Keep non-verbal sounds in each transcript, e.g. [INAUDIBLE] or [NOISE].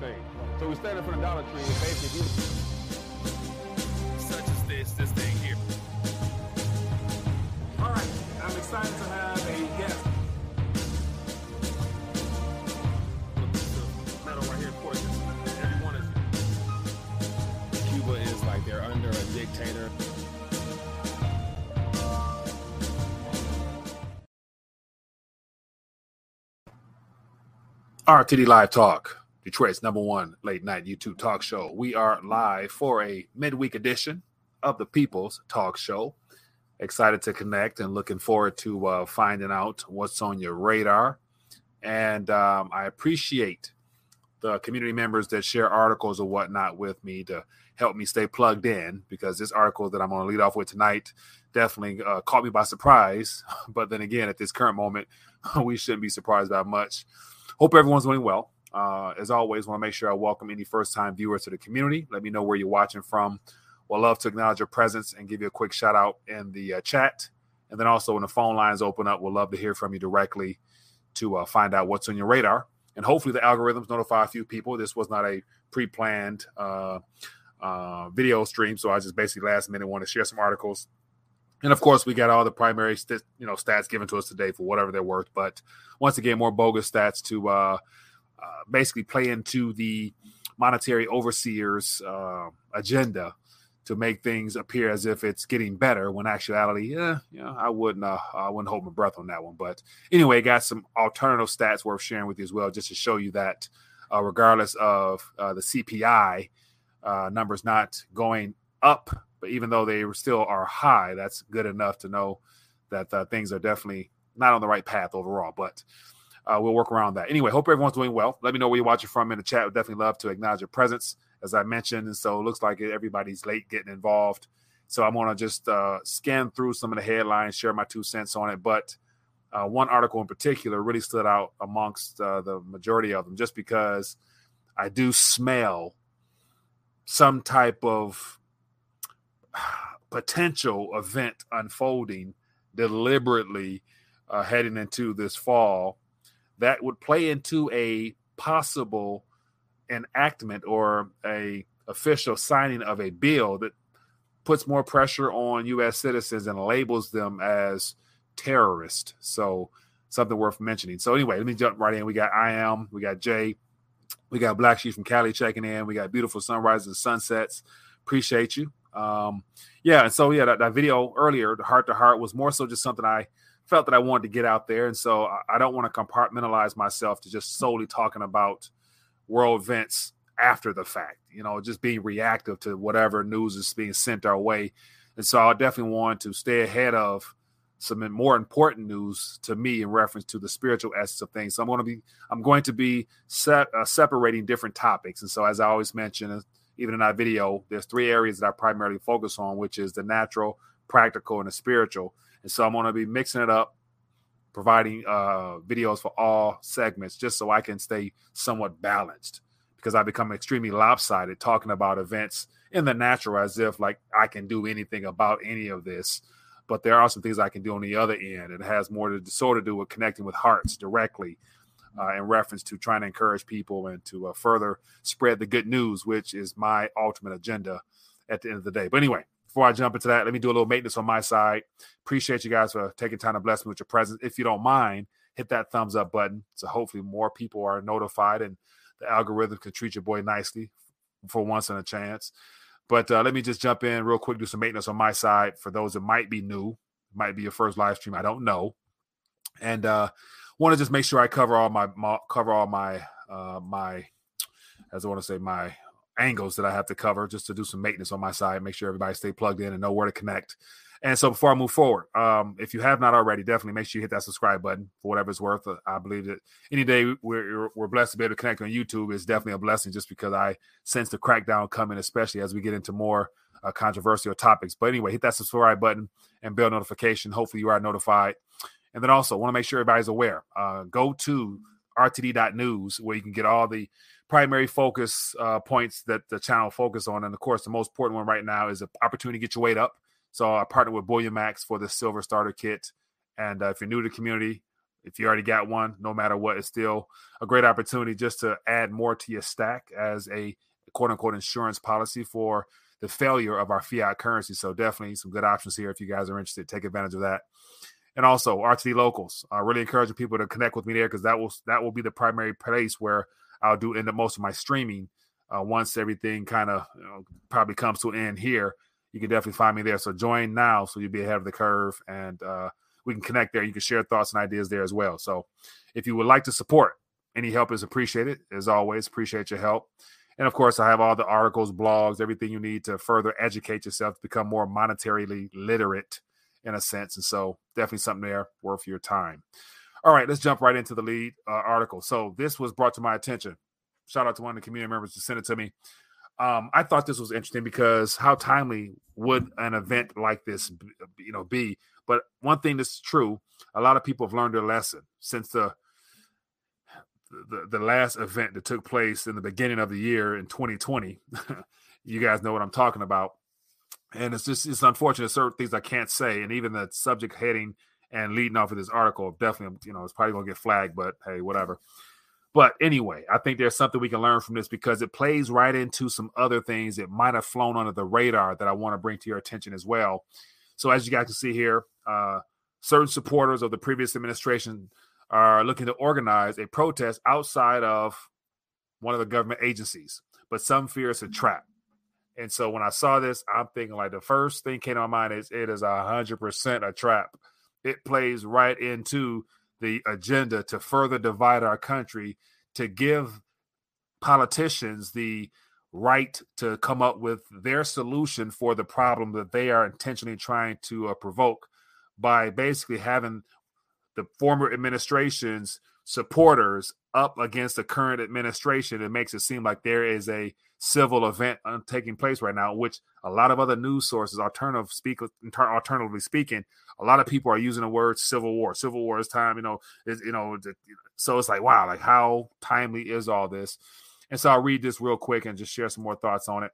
thing. So we stand in front of Dollar Tree and basically, such as this, this thing here. All right, I'm excited to have a guest. Metal right here, of course. Every one is Cuba is like they're under a dictator. RTD Live Talk, Detroit's number one late night YouTube talk show. We are live for a midweek edition of the People's Talk Show. Excited to connect and looking forward to uh, finding out what's on your radar. And um, I appreciate the community members that share articles or whatnot with me to help me stay plugged in because this article that I'm going to lead off with tonight definitely uh, caught me by surprise. [LAUGHS] But then again, at this current moment, [LAUGHS] we shouldn't be surprised by much. Hope everyone's doing well. Uh, as always, want to make sure I welcome any first time viewers to the community. Let me know where you're watching from. We'll love to acknowledge your presence and give you a quick shout out in the uh, chat. And then also, when the phone lines open up, we'll love to hear from you directly to uh, find out what's on your radar. And hopefully, the algorithms notify a few people. This was not a pre planned uh, uh, video stream. So I just basically last minute want to share some articles. And of course, we got all the primary st- you know stats given to us today for whatever they're worth. But once again, more bogus stats to uh, basically play into the monetary overseers uh, agenda to make things appear as if it's getting better when actuality, yeah, know, I wouldn't, uh, I wouldn't hold my breath on that one. But anyway, got some alternative stats worth sharing with you as well, just to show you that uh, regardless of uh, the CPI uh, numbers not going up, but even though they still are high, that's good enough to know that uh, things are definitely not on the right path overall. But uh, we'll work around that. Anyway, hope everyone's doing well. Let me know where you're watching from in the chat. Would definitely love to acknowledge your presence, as I mentioned. And so it looks like everybody's late getting involved. So I'm going to just uh, scan through some of the headlines, share my two cents on it. But uh, one article in particular really stood out amongst uh, the majority of them, just because I do smell some type of [SIGHS] potential event unfolding deliberately uh, heading into this fall that would play into a possible enactment or a official signing of a bill that puts more pressure on U.S. citizens and labels them as terrorists. So something worth mentioning. So anyway, let me jump right in. We got I am, we got Jay, we got Black Sheep from Cali checking in. We got beautiful sunrises and sunsets. Appreciate you. Um, yeah, and so yeah, that, that video earlier, the heart to heart, was more so just something I felt that I wanted to get out there, and so I, don't want to compartmentalize myself to just solely talking about world events after the fact. You know, just being reactive to whatever news is being sent our way, and so I definitely want to stay ahead of some more important news to me in reference to the spiritual essence of things. So I'm going to be I'm going to be set, uh, separating different topics, and so as I always mention, even in our video, there's three areas that I primarily focus on, which is the natural, practical, and the spiritual. And so I'm going to be mixing it up, providing uh, videos for all segments, just so I can stay somewhat balanced. Because I become extremely lopsided talking about events in the natural as if like I can do anything about any of this but there are some things I can do on the other end. It has more to sort of do with connecting with hearts directly uh, in reference to trying to encourage people and to uh, further spread the good news, which is my ultimate agenda at the end of the day. But anyway, before I jump into that, let me do a little maintenance on my side. Appreciate you guys for taking time to bless me with your presence. If you don't mind, hit that thumbs up button so hopefully more people are notified and the algorithm can treat your boy nicely for once in a chance. But uh, let me just jump in real quick, do some maintenance on my side for those that might be new, might be your first live stream. I don't know, and uh, want to just make sure I cover all my, my cover all my uh, my as I want to say my angles that I have to cover just to do some maintenance on my side, make sure everybody stay plugged in and know where to connect. And so before I move forward, um, if you have not already, definitely make sure you hit that subscribe button for whatever it's worth. I believe that any day we're, we're blessed to be able to connect on YouTube is definitely a blessing just because I sense the crackdown coming, especially as we get into more uh, controversial topics. But anyway, hit that subscribe button and bell notification. Hopefully you are notified. And then also want to make sure everybody's aware. Uh, go to rtd.news where you can get all the primary focus uh, points that the channel focus on. And of course, the most important one right now is an opportunity to get your weight up. So I partnered with Bullion Max for the Silver Starter Kit. And uh, if you're new to the community, If you already got one, no matter what, it's still a great opportunity just to add more to your stack as a quote unquote insurance policy for the failure of our fiat currency. So definitely some good options here if you guys are interested. Take advantage of that. And also RTD locals. I uh, really encouraging people to connect with me there because that will that will be the primary place where I'll do end up most of my streaming uh, once everything kind of you know, probably comes to an end here. You can definitely find me there. So join now so you'll be ahead of the curve and uh, we can connect there. You can share thoughts and ideas there as well. So if you would like to support, any help is appreciated. As always, appreciate your help. And of course, I have all the articles, blogs, everything you need to further educate yourself to become more monetarily literate in a sense. And so, definitely something there worth your time. All right, let's jump right into the lead uh, article. So, this was brought to my attention. Shout out to one of the community members to send it to me. Um, I thought this was interesting because how timely would an event like this, you know, be? But one thing that's true, a lot of people have learned their lesson since the the, the last event that took place in the beginning of the year in 2020. [LAUGHS] you guys know what I'm talking about. And it's just it's unfortunate certain things I can't say. And even the subject heading and leading off of this article, definitely, you know, it's probably gonna get flagged, but hey, whatever. But anyway, I think there's something we can learn from this because it plays right into some other things that might have flown under the radar that I want to bring to your attention as well. So as you guys can see here, uh, certain supporters of the previous administration are looking to organize a protest outside of one of the government agencies, but some fear it's a trap. And so when I saw this, I'm thinking like the first thing came to my mind is it is a hundred percent a trap. It plays right into the agenda to further divide our country, to give politicians the right to come up with their solution for the problem that they are intentionally trying to uh, provoke by basically having the former administration's supporters up against the current administration, it makes it seem like there is a civil event uh, taking place right now, which a lot of other news sources, alternative speak, alternatively speaking, a lot of people are using the word civil war. Civil war is time, you know, is you know, so it's like wow, like how timely is all this? And so I'll read this real quick and just share some more thoughts on it.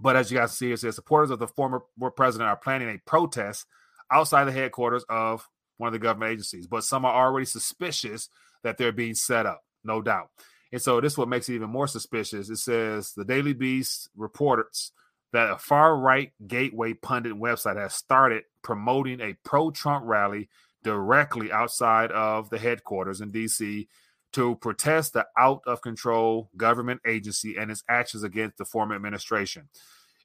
But as you guys see, it says supporters of the former president are planning a protest outside the headquarters of one of the government agencies, but some are already suspicious that they're being set up, no doubt. And so this what makes it even more suspicious. It says the Daily Beast reports that a far right gateway pundit website has started promoting a pro Trump rally directly outside of the headquarters in DC to protest the out of control government agency and its actions against the former administration.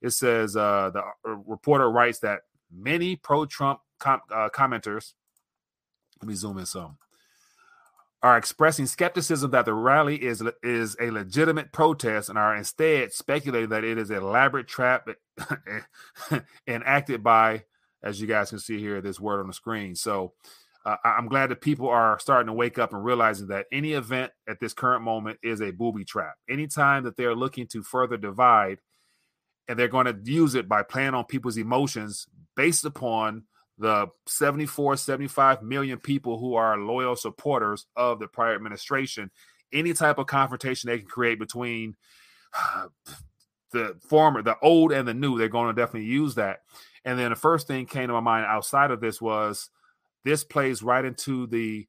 It says uh, the uh, reporter writes that many pro Trump com- uh, commenters let me zoom in some. Are expressing skepticism that the rally is is a legitimate protest and are instead speculating that it is an elaborate trap [LAUGHS] enacted by, as you guys can see here, this word on the screen. So uh, I'm glad that people are starting to wake up and realizing that any event at this current moment is a booby trap. Anytime that they're looking to further divide, and they're going to use it by playing on people's emotions based upon the 74, 75 million people who are loyal supporters of the prior administration, any type of confrontation they can create between [SIGHS] the former, the old and the new, they're going to definitely use that. And then the first thing came to my mind outside of this was this plays right into the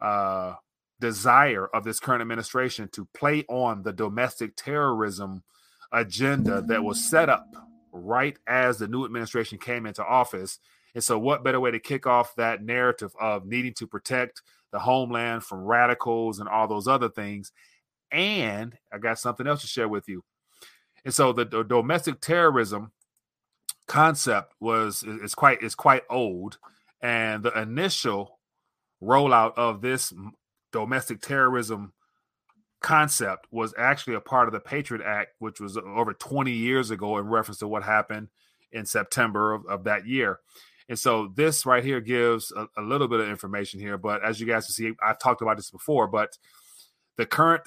uh, desire of this current administration to play on the domestic terrorism agenda that was set up right as the new administration came into office and so, what better way to kick off that narrative of needing to protect the homeland from radicals and all those other things? And I got something else to share with you. And so, the, the domestic terrorism concept was is quite is quite old, and the initial rollout of this domestic terrorism concept was actually a part of the Patriot Act, which was over 20 years ago in reference to what happened in September of, of that year. And so this right here gives a, a, little bit of information here. But as you guys can see, I've talked about this before, but the current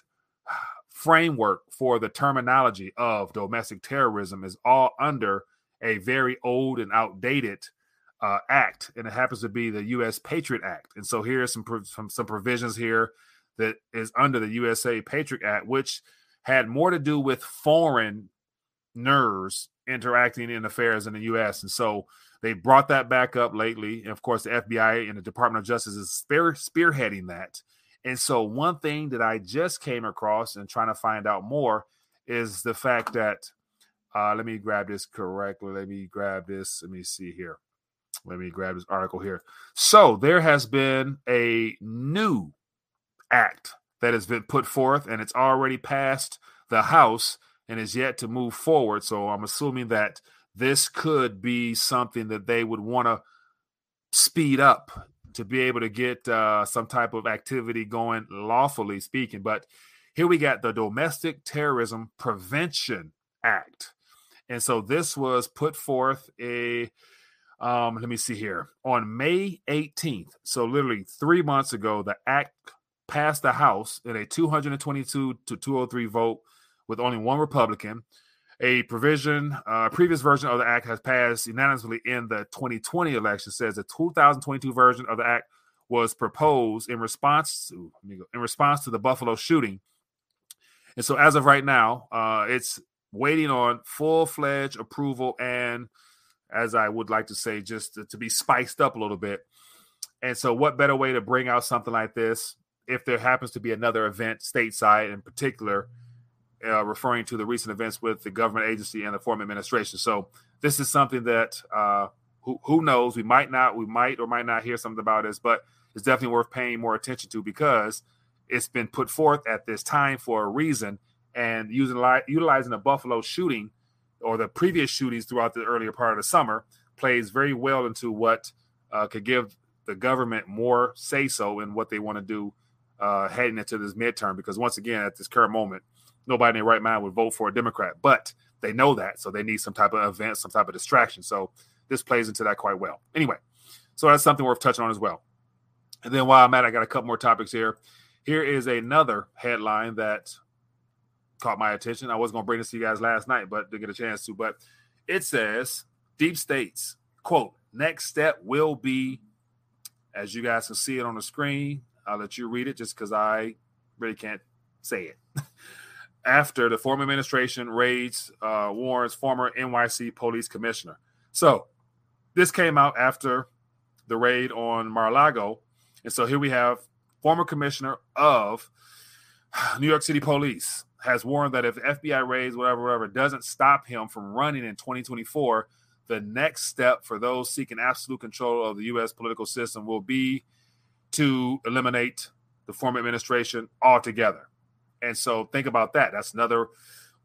framework for the terminology of domestic terrorism is all under a very old and outdated uh, act, and it happens to be the U.S. Patriot Act. And so here are some, some some provisions here that is under the USA Patriot Act, which had more to do with foreign nerves interacting in affairs in the U.S. And so They brought that back up lately. And of course, the FBI and the Department of Justice is spear, spearheading that. And so, one thing that I just came across and trying to find out more is the fact that, uh, let me grab this correctly. Let me grab this. Let me see here. Let me grab this article here. So, there has been a new act that has been put forth and it's already passed the House and is yet to move forward. So, I'm assuming that this could be something that they would want to speed up to be able to get uh, some type of activity going lawfully speaking. But here we got the Domestic Terrorism Prevention Act. And so this was put forth a um, let me see here on May 18th. So literally three months ago, the act passed the House in a 222 to 203 vote with only one Republican. A provision, a uh, previous version of the act has passed unanimously in the 2020 election. Says the 2022 version of the act was proposed in response to in response to the Buffalo shooting, and so as of right now, uh, it's waiting on full fledged approval and, as I would like to say, just to, to be spiced up a little bit. And so, what better way to bring out something like this if there happens to be another event stateside in particular? Uh, referring to the recent events with the government agency and the former administration. So this is something that uh, who, who knows we might not we might or might not hear something about this, but it's definitely worth paying more attention to because it's been put forth at this time for a reason. And using utilizing the Buffalo shooting or the previous shootings throughout the earlier part of the summer plays very well into what uh, could give the government more say so in what they want to do uh, heading into this midterm. Because once again, at this current moment, nobody in their right mind would vote for a Democrat, but they know that, so they need some type of event, some type of distraction. So this plays into that quite well. Anyway, so that's something worth touching on as well. And then while I'm at, I got a couple more topics here. Here is another headline that caught my attention. I was going to bring this to you guys last night, but didn't get a chance to. But it says deep states quote next step will be, as you guys can see it on the screen. I'll let you read it just because I really can't say it. [LAUGHS] after the former administration raids uh, Warren's former NYC police commissioner. So this came out after the raid on Mar-a-Lago. And so here we have former commissioner of [SIGHS] New York City Police has warned that if FBI raids, whatever, whatever, doesn't stop him from running in 2024, the next step for those seeking absolute control of the U.S. political system will be to eliminate the former administration altogether. And so think about that. That's another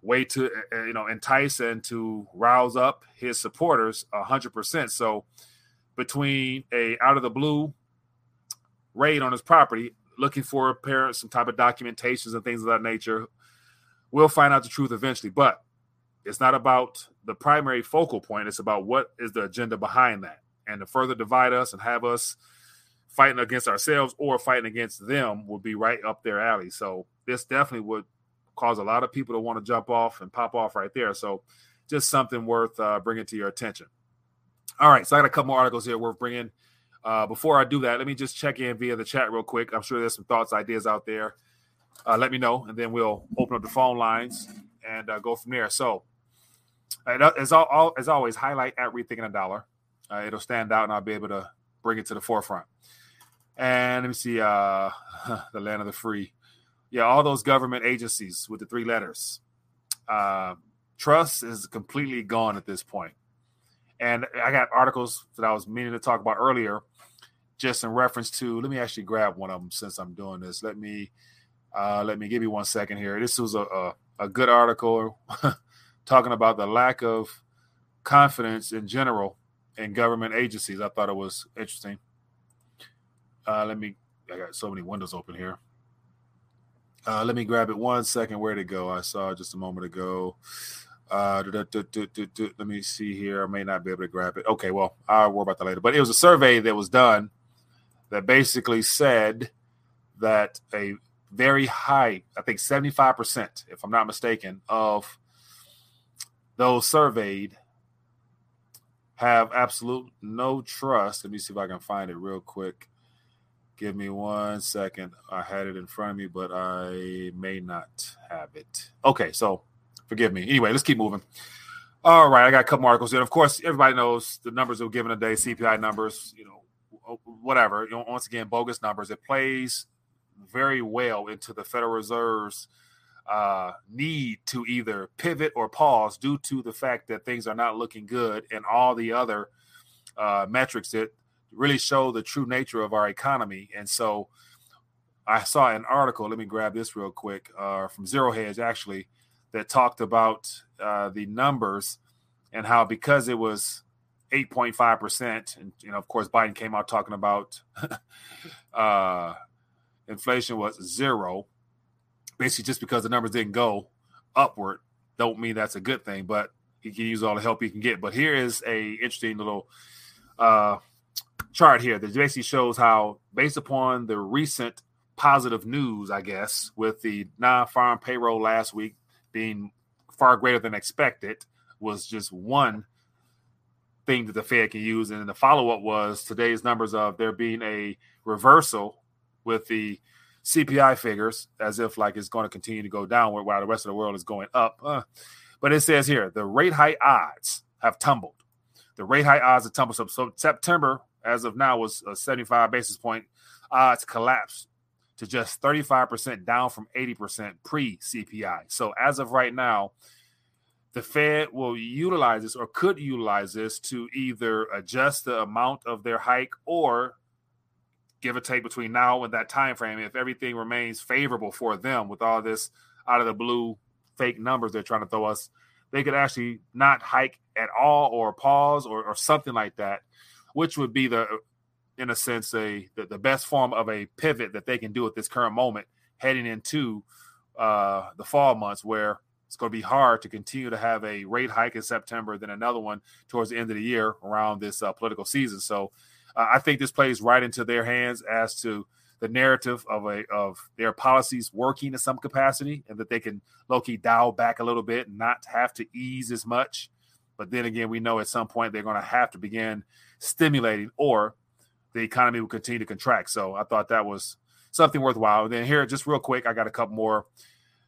way to uh, uh, you know entice and to rouse up his supporters hundred percent. So between a out of the blue raid on his property, looking for apparent some type of documentations and things of that nature, we'll find out the truth eventually. But it's not about the primary focal point. It's about what is the agenda behind that. And to further divide us and have us fighting against ourselves or fighting against them would be right up their alley. So this definitely would cause a lot of people to want to jump off and pop off right there. So just something worth uh, bringing to your attention. All right, so I got a couple more articles here worth bringing. Uh, before I do that, let me just check in via the chat real quick. I'm sure there's some thoughts, ideas out there. Uh, let me know, and then we'll open up the phone lines and uh, go from there. So, as, all, all, as always, highlight at rethinking a dollar. Uh, it'll stand out, and I'll be able to bring it to the forefront. And let me see, uh, [LAUGHS] the land of the free yeah, all those government agencies with the three letters. Uh, trust is completely gone at this point. And I got articles that I was meaning to talk about earlier, just in reference to. Let me actually grab one of them since I'm doing this. Let me uh, let me give you one second here. This was a a, a good article [LAUGHS] talking about the lack of confidence in general in government agencies. I thought it was interesting. Uh, let me. I got so many windows open here. Uh, let me grab it one second. Where to go? I saw just a moment ago. Uh, let me see here. I may not be able to grab it. Okay, well, I'll worry about that later. But it was a survey that was done that basically said that a very high, I think 75%, if I'm not mistaken, of those surveyed have absolute no trust. Let me see if I can find it real quick Give me one second. I had it in front of me, but I may not have it. Okay, so forgive me. Anyway, let's keep moving. All right, I got a couple articles here. Of course, everybody knows the numbers that were given today, CPI numbers, you know, whatever. You know, once again, bogus numbers. It plays very well into the Federal Reserve's uh, need to either pivot or pause due to the fact that things are not looking good and all the other uh, metrics that really show the true nature of our economy. And so I saw an article, let me grab this real quick, uh, from Zero Hedge actually, that talked about uh, the numbers and how because it was 8.5%, and you know, of course, Biden came out talking about [LAUGHS] uh, inflation was zero. Basically, just because the numbers didn't go upward, don't mean that's a good thing. But he can use all the help he can get. But here is a interesting little uh, chart here that basically shows how, based upon the recent positive news, I guess, with the non-farm payroll last week being far greater than expected, was just one thing that the Fed can use. And the follow-up was today's numbers of there being a reversal with the CPI figures, as if like it's going to continue to go downward while the rest of the world is going up. Uh, but it says here the rate hike odds have tumbled. The rate hike odds have tumbled. So, so September, as of now, was a 75 basis point odds collapsed to just 35% down from 80% pre CPI. So as of right now, the Fed will utilize this or could utilize this to either adjust the amount of their hike or give or take between now and that time frame if everything remains favorable for them with all this out of the blue fake numbers they're trying to throw us they could actually not hike at all or pause or, or something like that which would be the in a sense a the, the best form of a pivot that they can do at this current moment heading into uh, the fall months where it's going to be hard to continue to have a rate hike in September, then another one towards the end of the year around this uh, political season. So uh, I think this plays right into their hands as to the narrative of a of their policies working in some capacity, and that they can low key dial back a little bit and not have to ease as much. But then again, we know at some point they're going to have to begin stimulating, or the economy will continue to contract. So I thought that was something worthwhile. And then here, just real quick, I got a couple more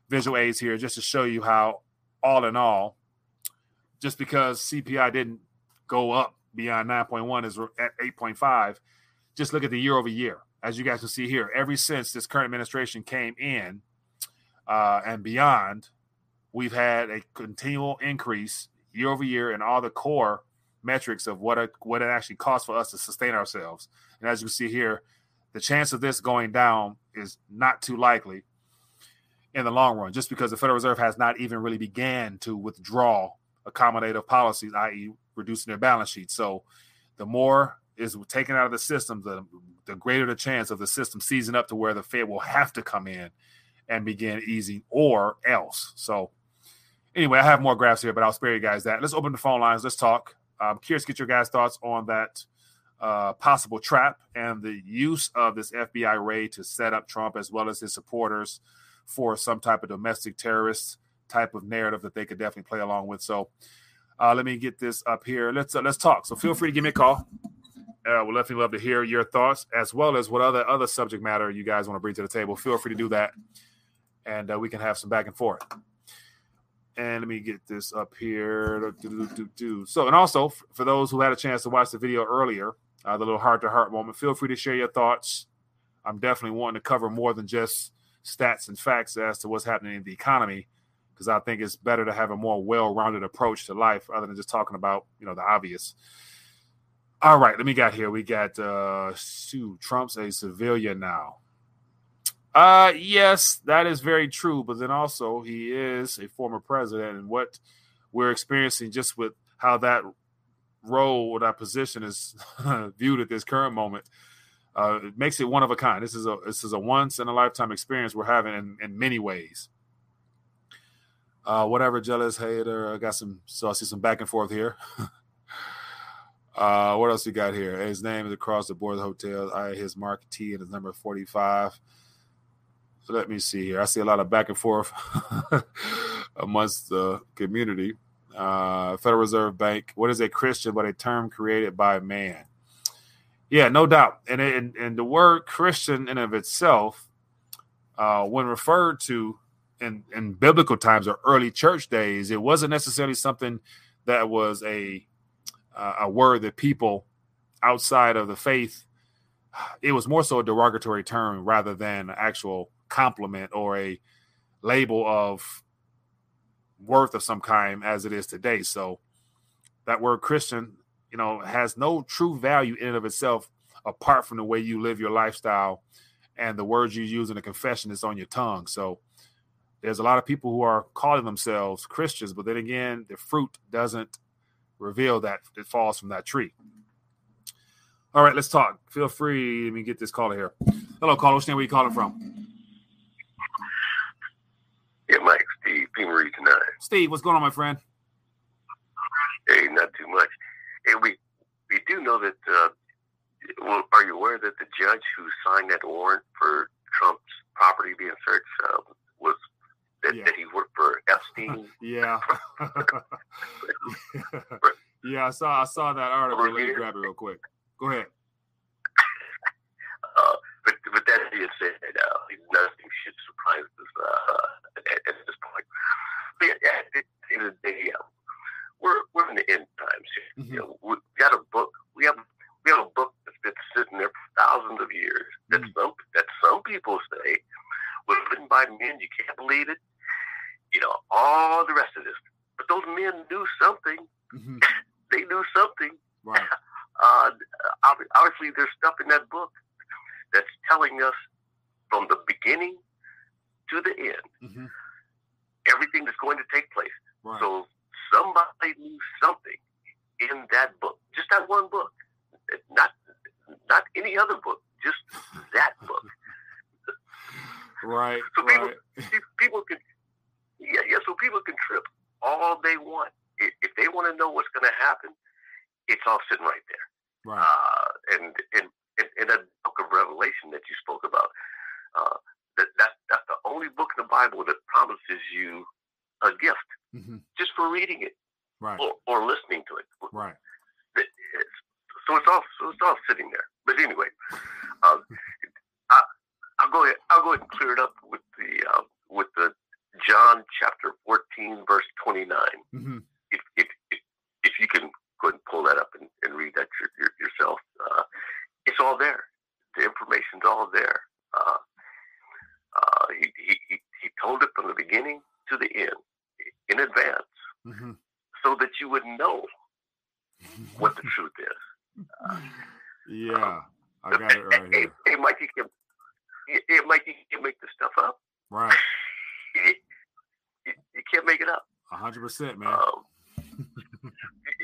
visual aids here just to show you how, all in all, just because CPI didn't go up beyond 9.1 is at 8.5. Just look at the year over year. As you guys can see here, ever since this current administration came in uh, and beyond, we've had a continual increase year over year in all the core metrics of what a, what it actually costs for us to sustain ourselves. And as you see here, the chance of this going down is not too likely in the long run, just because the Federal Reserve has not even really began to withdraw accommodative policies, i.e., reducing their balance sheet. So the more is taken out of the system, the, the greater the chance of the system seizing up to where the Fed will have to come in and begin easing or else. So anyway, I have more graphs here, but I'll spare you guys that. Let's open the phone lines. Let's talk. I'm curious to get your guys' thoughts on that uh, possible trap and the use of this FBI raid to set up Trump as well as his supporters for some type of domestic terrorist type of narrative that they could definitely play along with. So uh, let me get this up here. Let's uh, let's talk. So feel free to give me a call. Uh, we'll definitely love to hear your thoughts as well as what other other subject matter you guys want to bring to the table. Feel free to do that, and uh, we can have some back and forth. And let me get this up here. So, and also for those who had a chance to watch the video earlier, uh, the little heart to heart moment, feel free to share your thoughts. I'm definitely wanting to cover more than just stats and facts as to what's happening in the economy because I think it's better to have a more well-rounded approach to life other than just talking about you know the obvious. All right, let me got here. We got uh Sue Trump's a civilian now. Uh yes, that is very true, but then also he is a former president and what we're experiencing just with how that role or that position is [LAUGHS] viewed at this current moment uh, it makes it one of a kind. This is a this is a once in a lifetime experience we're having in, in many ways. Uh, whatever, jealous hater. I got some, so I see some back and forth here. [LAUGHS] uh, what else you got here? His name is across the board. The hotel. I his mark T and his number forty five. Let me see here. I see a lot of back and forth [LAUGHS] amongst the community. Uh, Federal Reserve Bank. What is a Christian but a term created by man? Yeah, no doubt. And and, and the word Christian in of itself, uh, when referred to in, in biblical times or early church days, it wasn't necessarily something that was a uh, a word that people outside of the faith it was more so a derogatory term rather than actual compliment or a label of worth of some kind as it is today. So that word Christian, you know, has no true value in and of itself apart from the way you live your lifestyle and the words you use in the confession is on your tongue. So there's a lot of people who are calling themselves Christians, but then again, the fruit doesn't reveal that it falls from that tree. All right, let's talk. Feel free. Let me get this caller here. Hello, caller. What's your name? Where are you calling from? Yeah, Mike, Steve, P. Marie tonight. Steve, what's going on, my friend? Hey, not too much. Hey, we we do know that. Uh, well, are you aware that the judge who signed that warrant for Trump's property being searched uh, was that, Yeah. that he worked for Epstein? [LAUGHS] Yeah. [LAUGHS] yeah, I saw I saw that article. Let me grab it real quick. Go ahead. Uh, but that being said, uh, nothing should surprise us uh, at, at this point. But yeah, at the end of the day, uh, we're we're in the end times here. Mhm. You know, we got a book. We have we have a book that's been sitting there for thousands of years. That Mm. some that some people say was written by men. You can't believe it. You know all the rest of this, but those men knew something. Mhm. [LAUGHS] They knew something. Right. [LAUGHS] Uh, obviously, there's stuff in that book that's telling us from the beginning to the end hmm everything that's going to take place. Right. So somebody knew something in that book, just that one book, not not any other book, just that book. [LAUGHS] right. So people, Right. people can, yeah, yeah. So people can trip all they want. If, they want to know what's going to happen, it's all sitting right there. Right. Uh, and in that book of Revelation that you spoke about, uh, that that that's the only book in the Bible that promises you a gift hmm just for reading it Right. or, or listening to it. Right. It's- so it's all so it's all sitting there. But anyway, [LAUGHS] um, I, I'll go ahead. I'll go ahead and clear it up with the uh, with the John chapter fourteen verse twenty nine. hmm If, if if if you can go ahead and pull that up and, and read that your, your, yourself, uh, it's all there. The information's all there. Uh, uh, he, he he told it from the beginning to the end in advance, hmm so that you would know what the [LAUGHS] truth is. yeah. I got it right hey, here. hey, Mike, you can, hey, hey, Mike, you can't make this stuff up. Right. [LAUGHS] You, you, you can't make it up. Hundred percent, man. Um, [LAUGHS]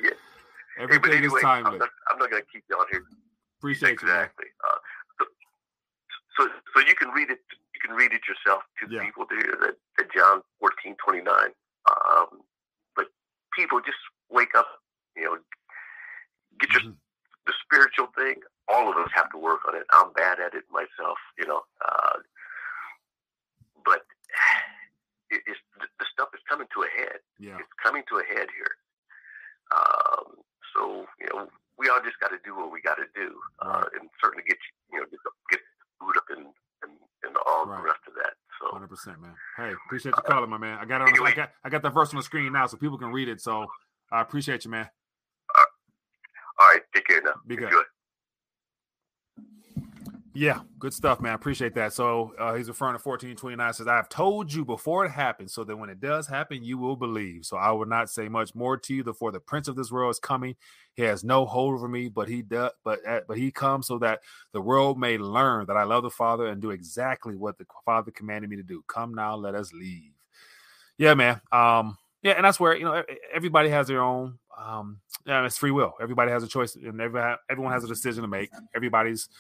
yeah. Hey, Everything anyway, is timely. I'm not, not going to keep you on here. Appreciate you, man. exactly. Uh, so, so, so you can read it. You can read it yourself to Yeah. people. That, that John fourteen twenty nine. Um, but people just wake up. You know, get your Mhm. the spiritual thing. All of us have to work on it. I'm bad at it myself. You know, uh, but it, it's the, the stuff is coming to a head. Yeah. It's coming to a head here. Um, so you know, we all just got to do what we got to do, uh, Right. and certainly get you know get the, get food up and and, and all Right. the rest of that. So Hundred percent, man. Hey, appreciate you calling, my man. I got it. On, I got I got that verse on the screen now, so people can read it. So I appreciate you, man. all right, take care now. Be good. Enjoy. Yeah, good stuff, man. Appreciate that. So uh, he's referring to 1429 says, I have told you before it happens, so that when it does happen, you will believe. So I will not say much more to you, for the prince of this world is coming. He has no hold over me, but he does, but uh, but he comes so that the world may learn that I love the Father and do exactly what the Father commanded me to do. Come now, let us leave. Yeah, man. Um, yeah, and that's where you know everybody has their own um yeah, it's free will. Everybody has a choice and every, everyone has a decision to make. Everybody's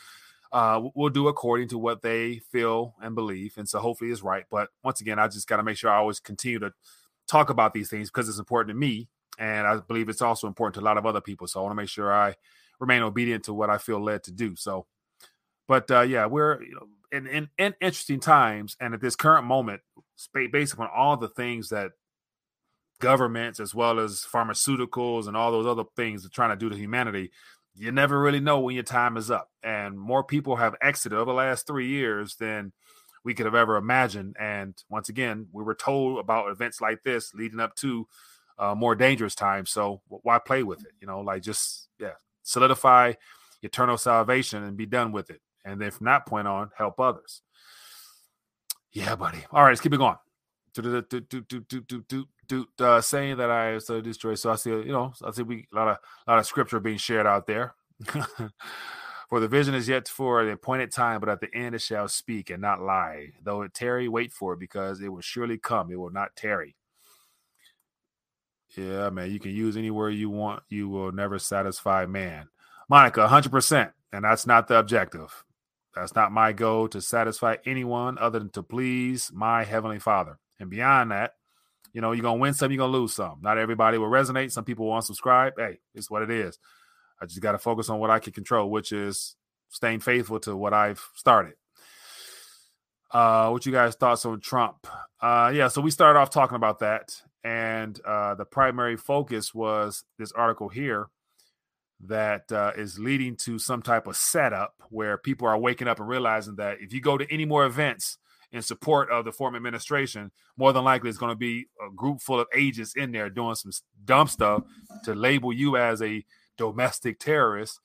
uh, will do according to what they feel and believe. And so hopefully it's right. But once again, I just got to make sure I always continue to talk about these things because it's important to me. And I believe it's also important to a lot of other people. So I want to make sure I remain obedient to what I feel led to do. So, but uh, yeah, we're you know in, in, in interesting times. And at this current moment, based upon all the things that governments as well as pharmaceuticals and all those other things are trying to do to humanity, you never really know when your time is up. And more people have exited over the last three years than we could have ever imagined. And once again, we were told about events like this leading up to uh, more dangerous times. So why play with it? You know, like just yeah, solidify eternal salvation and be done with it. And then from that point on, help others. Yeah, buddy. All right, let's keep it going. Do, do, do, uh, saying that I so destroy. So I see, you know, I see we a lot of a lot of scripture being shared out there. [LAUGHS] for the vision is yet for the appointed time, but at the end it shall speak and not lie. Though it tarry, wait for it, because it will surely come. It will not tarry. Yeah, man, you can use anywhere you want. You will never satisfy man. Monica, 100%. And that's not the objective. That's not my goal to satisfy anyone other than to please my heavenly father. And beyond that, you know, you're to win some, you're to lose some. Not everybody will resonate. Some people will unsubscribe. Hey, it's what it is. I just got to focus on what I can control, which is staying faithful to what I've started. Uh, what you guys thoughts on Trump? Uh, yeah, so we started off talking about that, and uh, the primary focus was this article here that uh, is leading to some type of setup where people are waking up and realizing that if you go to any more events in support of the former administration, more than likely it's going to be a group full of agents in there doing some dumb stuff to label you as a domestic terrorist.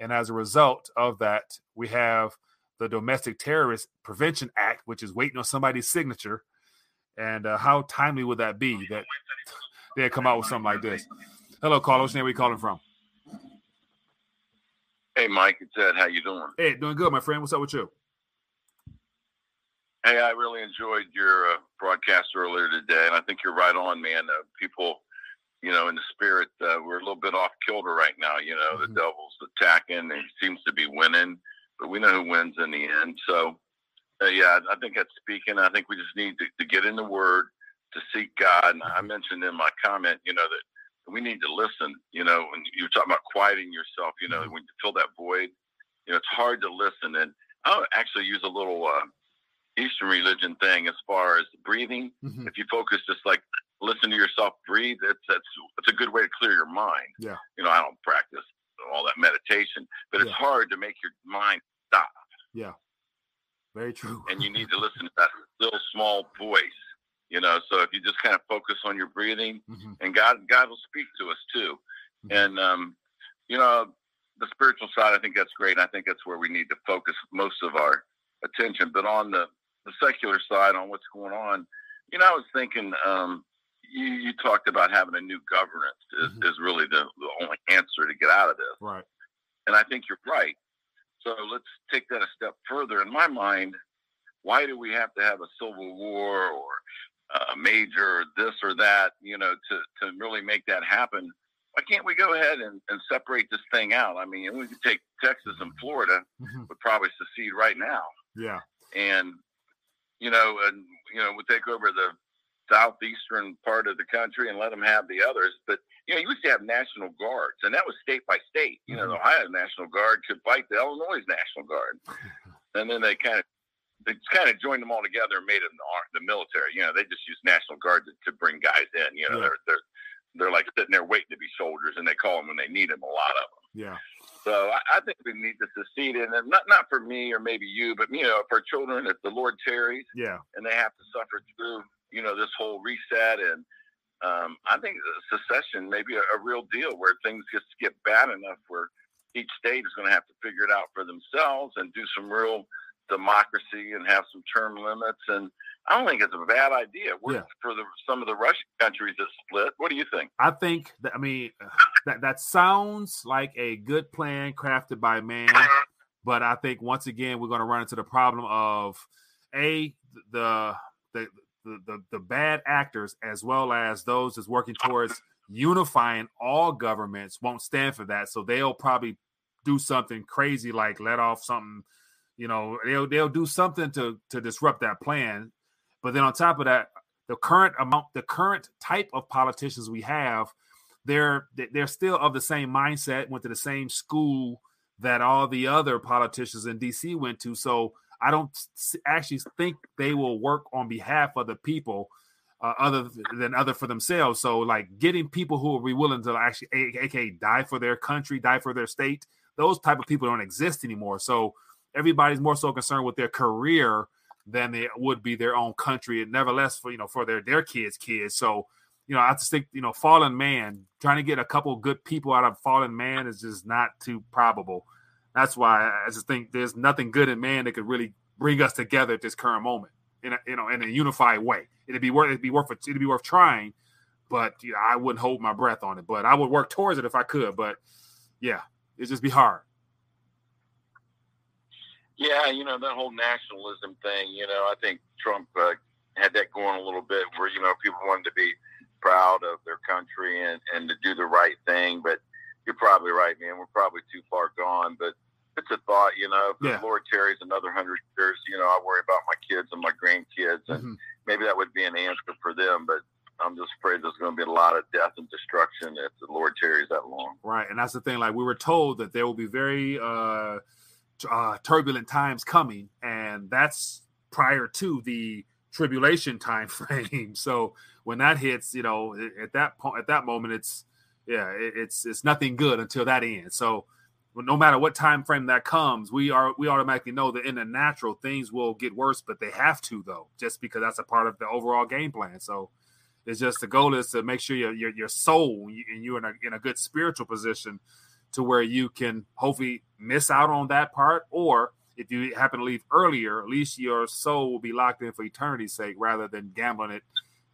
And as a result of that, we have the Domestic Terrorist Prevention Act, which is waiting on somebody's signature. And uh, how timely would that be that they come out with something like this? Hello, Carlos. Where are we calling from? Hey, Mike, it's Ed. How you doing? Hey, doing good, my friend. What's up with you? Hey, I really enjoyed your uh, broadcast earlier today, and I think you're right on, man. Uh, people, you know, in the spirit, uh, we're a little bit off kilter right now. You know, mm-hmm. the devil's attacking, and he seems to be winning, but we know who wins in the end. So, uh, yeah, I think that's speaking. I think we just need to, to get in the Word, to seek God. And I mm-hmm. mentioned in my comment, you know, that we need to listen. You know, when you're talking about quieting yourself, you know, mm-hmm. when you fill that void, you know, it's hard to listen. And I'll actually use a little uh, Eastern religion thing as far as breathing. Mm-hmm. If you focus just like listen to yourself breathe, it's that's it's a good way to clear your mind. Yeah. You know, I don't practice all that meditation, but it's yeah. hard to make your mind stop. Yeah. Very true. and you need to [LAUGHS] listen to that little small voice you know, so if you just kind of focus on your breathing, mm-hmm. and God, God will speak to us too. Mm-hmm. And um, you know, the spiritual side, I think that's great. I think that's where we need to focus most of our attention. But on the the secular side, on what's going on, you know, I was thinking. Um, you, you talked about having a new governance is, mm-hmm. is really the, the only answer to get out of this. Right. And I think you're right. So let's take that a step further. In my mind, why do we have to have a civil war or a major this or that, you know, to, to really make that happen. Why can't we go ahead and, and separate this thing out? I mean, we could take Texas and Florida mm-hmm. would probably secede right now. Yeah. And, you know, and, you know, we take over the southeastern part of the country and let them have the others. But, you know, you used to have national guards, and that was state by state. You mm-hmm. know, the Ohio National Guard could fight the Illinois National Guard. [LAUGHS] and then they kind of they kind of joined them all together and made them the, the military. You know, they just use National Guard to, to bring guys in. You know, yeah. they're they're they're like sitting there waiting to be soldiers, and they call them when they need them. A lot of them. Yeah. So I, I think we need to secede, and not not for me or maybe you, but you know, for children, if the Lord tarries, yeah, and they have to suffer through, you know, this whole reset, and um, I think secession may be a, a real deal where things just get bad enough where each state is going to have to figure it out for themselves and do some real democracy and have some term limits. And I don't think it's a bad idea. yeah. for the some of the Russian countries that split. What do you think? I think that, I mean that that sounds like a good plan crafted by man, but I think once again we're going to run into the problem of a the the the, the, the bad actors as well as those that's working towards unifying all governments won't stand for that. So they'll probably do something crazy like let off something you know, they'll they'll do something to to disrupt that plan. But then on top of that, the current amount, the current type of politicians we have, they're they're still of the same mindset, went to the same school that all the other politicians in DC went to. So I don't actually think they will work on behalf of the people. Uh, other than other for themselves. So, like getting people who will be willing to actually, aka, die for their country, die for their state. Those type of people don't exist anymore. So, everybody's more so concerned with their career than they would be their own country and nevertheless for you know for their their kids kids so you know, I just think you know, fallen man trying to get a couple good people out of fallen man is just not too probable. That's why I just think there's nothing good in man that could really bring us together at this current moment in a you know in a unified way. It'd be worth it'd be worth it'd be worth trying, but you know, I wouldn't hold my breath on it. But I would work towards it if I could. But yeah, it'd just be hard. Yeah, you know that whole nationalism thing. You know, I think Trump uh, had that going a little bit, where you know people wanted to be proud of their country and and to do the right thing. But you're probably right, man. We're probably too far gone. But it's a thought, you know. If Yeah. the Lord tarries another hundred years, you know, I worry about my kids and my grandkids, and Mhm. maybe that would be an answer for them. But I'm just afraid there's going to be a lot of death and destruction if the Lord tarries that long. Right, and that's the thing. Like we were told that there will be very uh, uh, turbulent times coming, and that's prior to the tribulation [LAUGHS] time frame. So when that hits, you know, at that point, at that moment, it's yeah, it, it's it's nothing good until that ends. So no matter what time frame that comes, we are we automatically know that in the natural things will get worse, but they have to though, just because that's a part of the overall game plan. So it's just the goal is to make sure your your, your soul and you're in a in a good spiritual position to where you can hopefully miss out on that part, or if you happen to leave earlier, at least your soul will be locked in for eternity's sake, rather than gambling it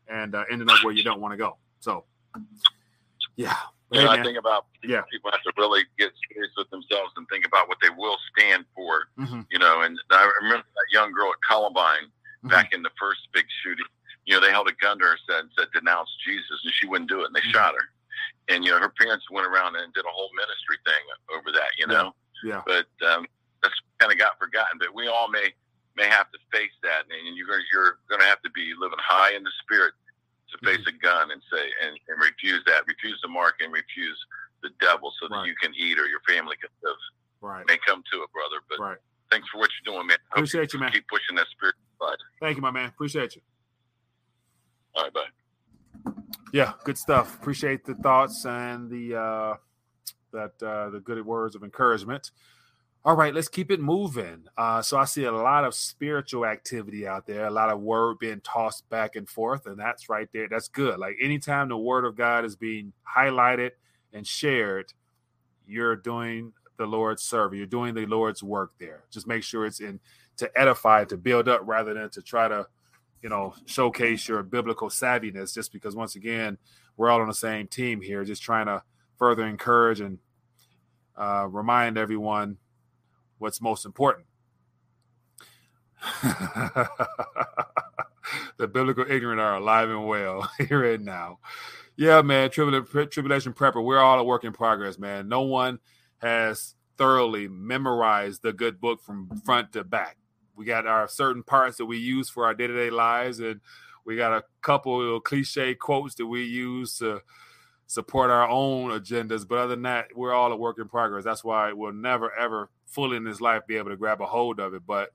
and uh, ending up where you don't want to go. So, yeah, You Hey, I think about Yeah. people have to really get serious with themselves and think about what they will stand for. Mhm. You know, and I remember that young girl at Columbine Mhm. back in the first big shooting. You know, they held a gun to her said said denounce Jesus, and she wouldn't do it, and they Mhm. shot her. And you know, her parents went around and did a whole ministry thing over that. You know, yeah, but um, that's kind of got forgotten. But we all may may have to face that, and you're gonna you're gonna have to be living high in the spirit to Mm-hmm. face a gun and say and, and refuse that, refuse the mark, and refuse the devil, so that Right. you can eat or your family can live. right, May come to it, brother. But right. thanks for what you're doing, man. Appreciate you, man. Keep pushing that spirit side. Thank you, my man. Appreciate you. All right, bye. Yeah, good stuff. Appreciate the thoughts and the uh that uh the good words of encouragement. All right, let's keep it moving. Uh so I see a lot of spiritual activity out there, a lot of word being tossed back and forth, and that's right there. That's good. Like anytime the word of God is being highlighted and shared, you're doing the Lord's service. You're doing the Lord's work there. Just make sure it's in to edify, to build up rather than to try to you know, showcase your biblical savviness just because once again, we're all on the same team here, just trying to further encourage and uh, remind everyone what's most important. [LAUGHS] the biblical ignorant are alive and well [LAUGHS] here and now. Yeah, man, tribulation, prepper. We're all a work in progress, man. No one has thoroughly memorized the good book from front to back we got our certain parts that we use for our day-to-day lives and we got a couple of cliche quotes that we use to support our own agendas but other than that we're all a work in progress that's why we'll never ever fully in his life be able to grab a hold of it but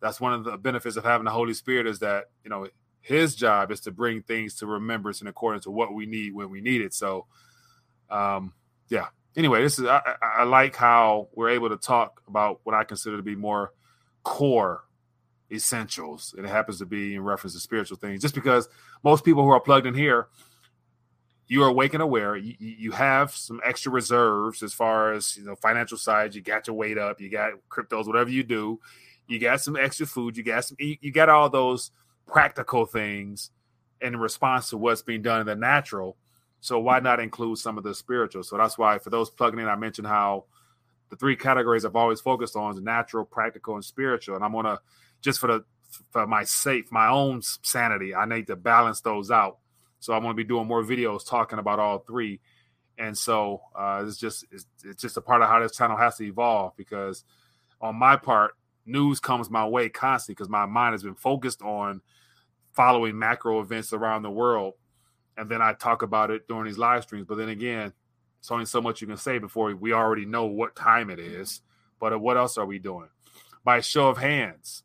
that's one of the benefits of having the holy spirit is that you know his job is to bring things to remembrance in accordance to what we need when we need it so um yeah anyway this is I, I, like how we're able to talk about what i consider to be more core essentials. And it happens to be in reference to spiritual things. Just because most people who are plugged in here, you are awake and aware. You, you have some extra reserves as far as you know, financial side. You got your weight up. You got cryptos, whatever you do. You got some extra food. You got some. You, you got all those practical things in response to what's being done in the natural. So why not include some of the spiritual? So that's why for those plugging in, I mentioned how the three categories I've always focused on is natural, practical, and spiritual. And I'm gonna just for the for my safe, my own sanity, I need to balance those out. So I'm gonna be doing more videos talking about all three. And so uh, it's just it's, it's just a part of how this channel has to evolve because on my part, news comes my way constantly because my mind has been focused on following macro events around the world. And then I talk about it during these live streams. But then again, it's only so much you can say before we already know what time it is. But what else are we doing? By show of hands,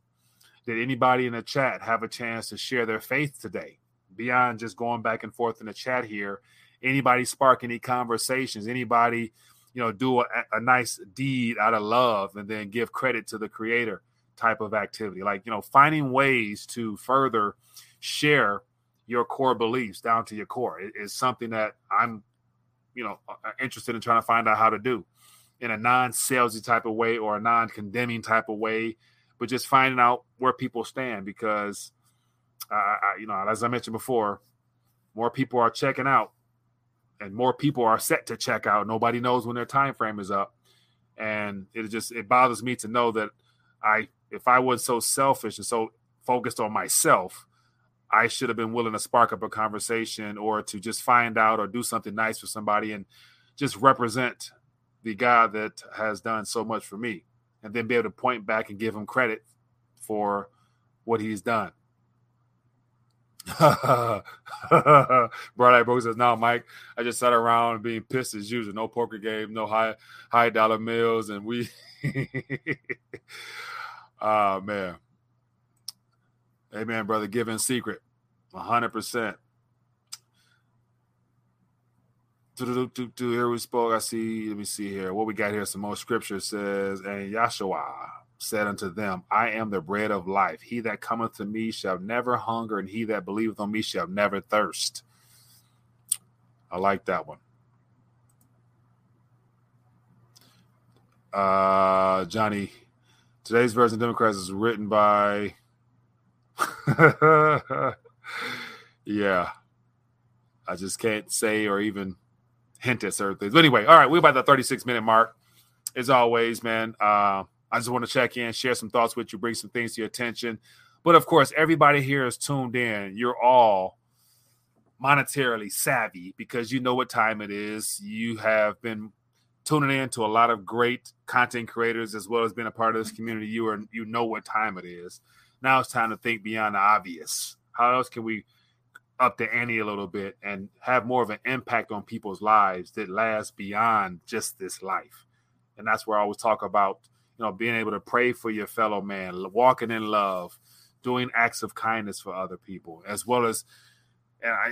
did anybody in the chat have a chance to share their faith today? Beyond just going back and forth in the chat here, anybody spark any conversations? Anybody, you know, do a, a nice deed out of love and then give credit to the creator type of activity? Like, you know, finding ways to further share your core beliefs down to your core. Is something that I'm, you know, uh, uh, interested in trying to find out how to do in a non-salesy type of way or a non-condemning type of way, but just finding out where people stand because, uh, I, you know, as I mentioned before, more people are checking out, and more people are set to check out. Nobody knows when their time frame is up, and it just it bothers me to know that I, if I was so selfish and so focused on myself, I should have been willing to spark up a conversation or to just find out or do something nice for somebody and just represent the guy that has done so much for me and then be able to point back and give him credit for what he's done. Bright [LAUGHS] Bro says, "No, Mike, I just sat around being pissed as usual. No poker game, no high high dollar meals, and we." oh [LAUGHS] man, Amen, brother. Give in secret. 100%. Here we spoke. I see. Let me see here. What we got here. Some more scripture says, and Yahshua said unto them, I am the bread of life. He that cometh to me shall never hunger, and he that believeth on me shall never thirst. I like that one. Uh, Johnny, today's version of Democrats is written by [LAUGHS] yeah. I just can't say or even hint at certain things. But anyway, all right, we're about the 36 minute mark. As always, man, uh, I just want to check in, share some thoughts with you, bring some things to your attention. But of course, everybody here is tuned in. You're all monetarily savvy because you know what time it is. You have been tuning in to a lot of great content creators as well as being a part of this community. You are you know what time it is. Now it's time to think beyond the obvious. How else can we up the ante a little bit and have more of an impact on people's lives that lasts beyond just this life? And that's where I always talk about, you know, being able to pray for your fellow man, walking in love, doing acts of kindness for other people, as well as,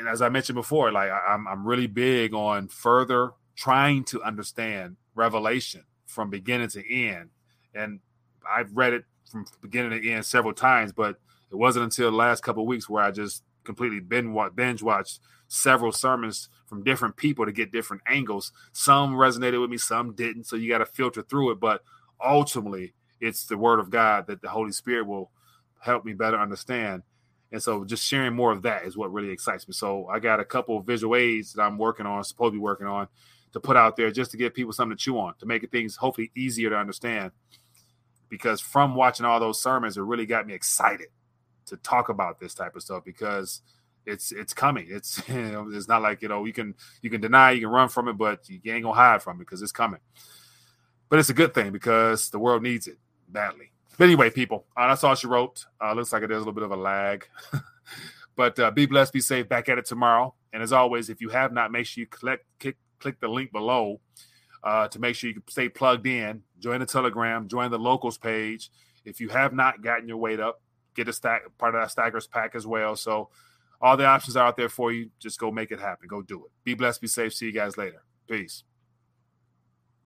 as I mentioned before, like I'm, I'm really big on further trying to understand Revelation from beginning to end. And I've read it from beginning to end several times, but it wasn't until the last couple weeks where I just completely binge watched several sermons from different people to get different angles. Some resonated with me, some didn't. So you got to filter through it. But ultimately, it's the word of God that the Holy Spirit will help me better understand. And so just sharing more of that is what really excites me. So I got a couple of visual aids that I'm working on, supposed to be working on to put out there just to give people something to chew on, to make things hopefully easier to understand because from watching all those sermons, it really got me excited to talk about this type of stuff because it's it's coming. It's [LAUGHS] you know, it's not like you know you can you can deny, you can run from it, but you ain't gonna hide from it because it's coming. But it's a good thing because the world needs it badly. But anyway, people, uh, that's all she wrote. Uh, looks like it is a little bit of a lag. [LAUGHS] but uh, be blessed, be safe. Back at it tomorrow. And as always, if you have not, make sure you click click, click the link below uh, to make sure you stay plugged in. Join the Telegram, join the locals page. If you have not gotten your weight up, get a stack part of that stackers pack as well. So all the options are out there for you. Just go make it happen. Go do it. Be blessed, be safe. See you guys later. Peace.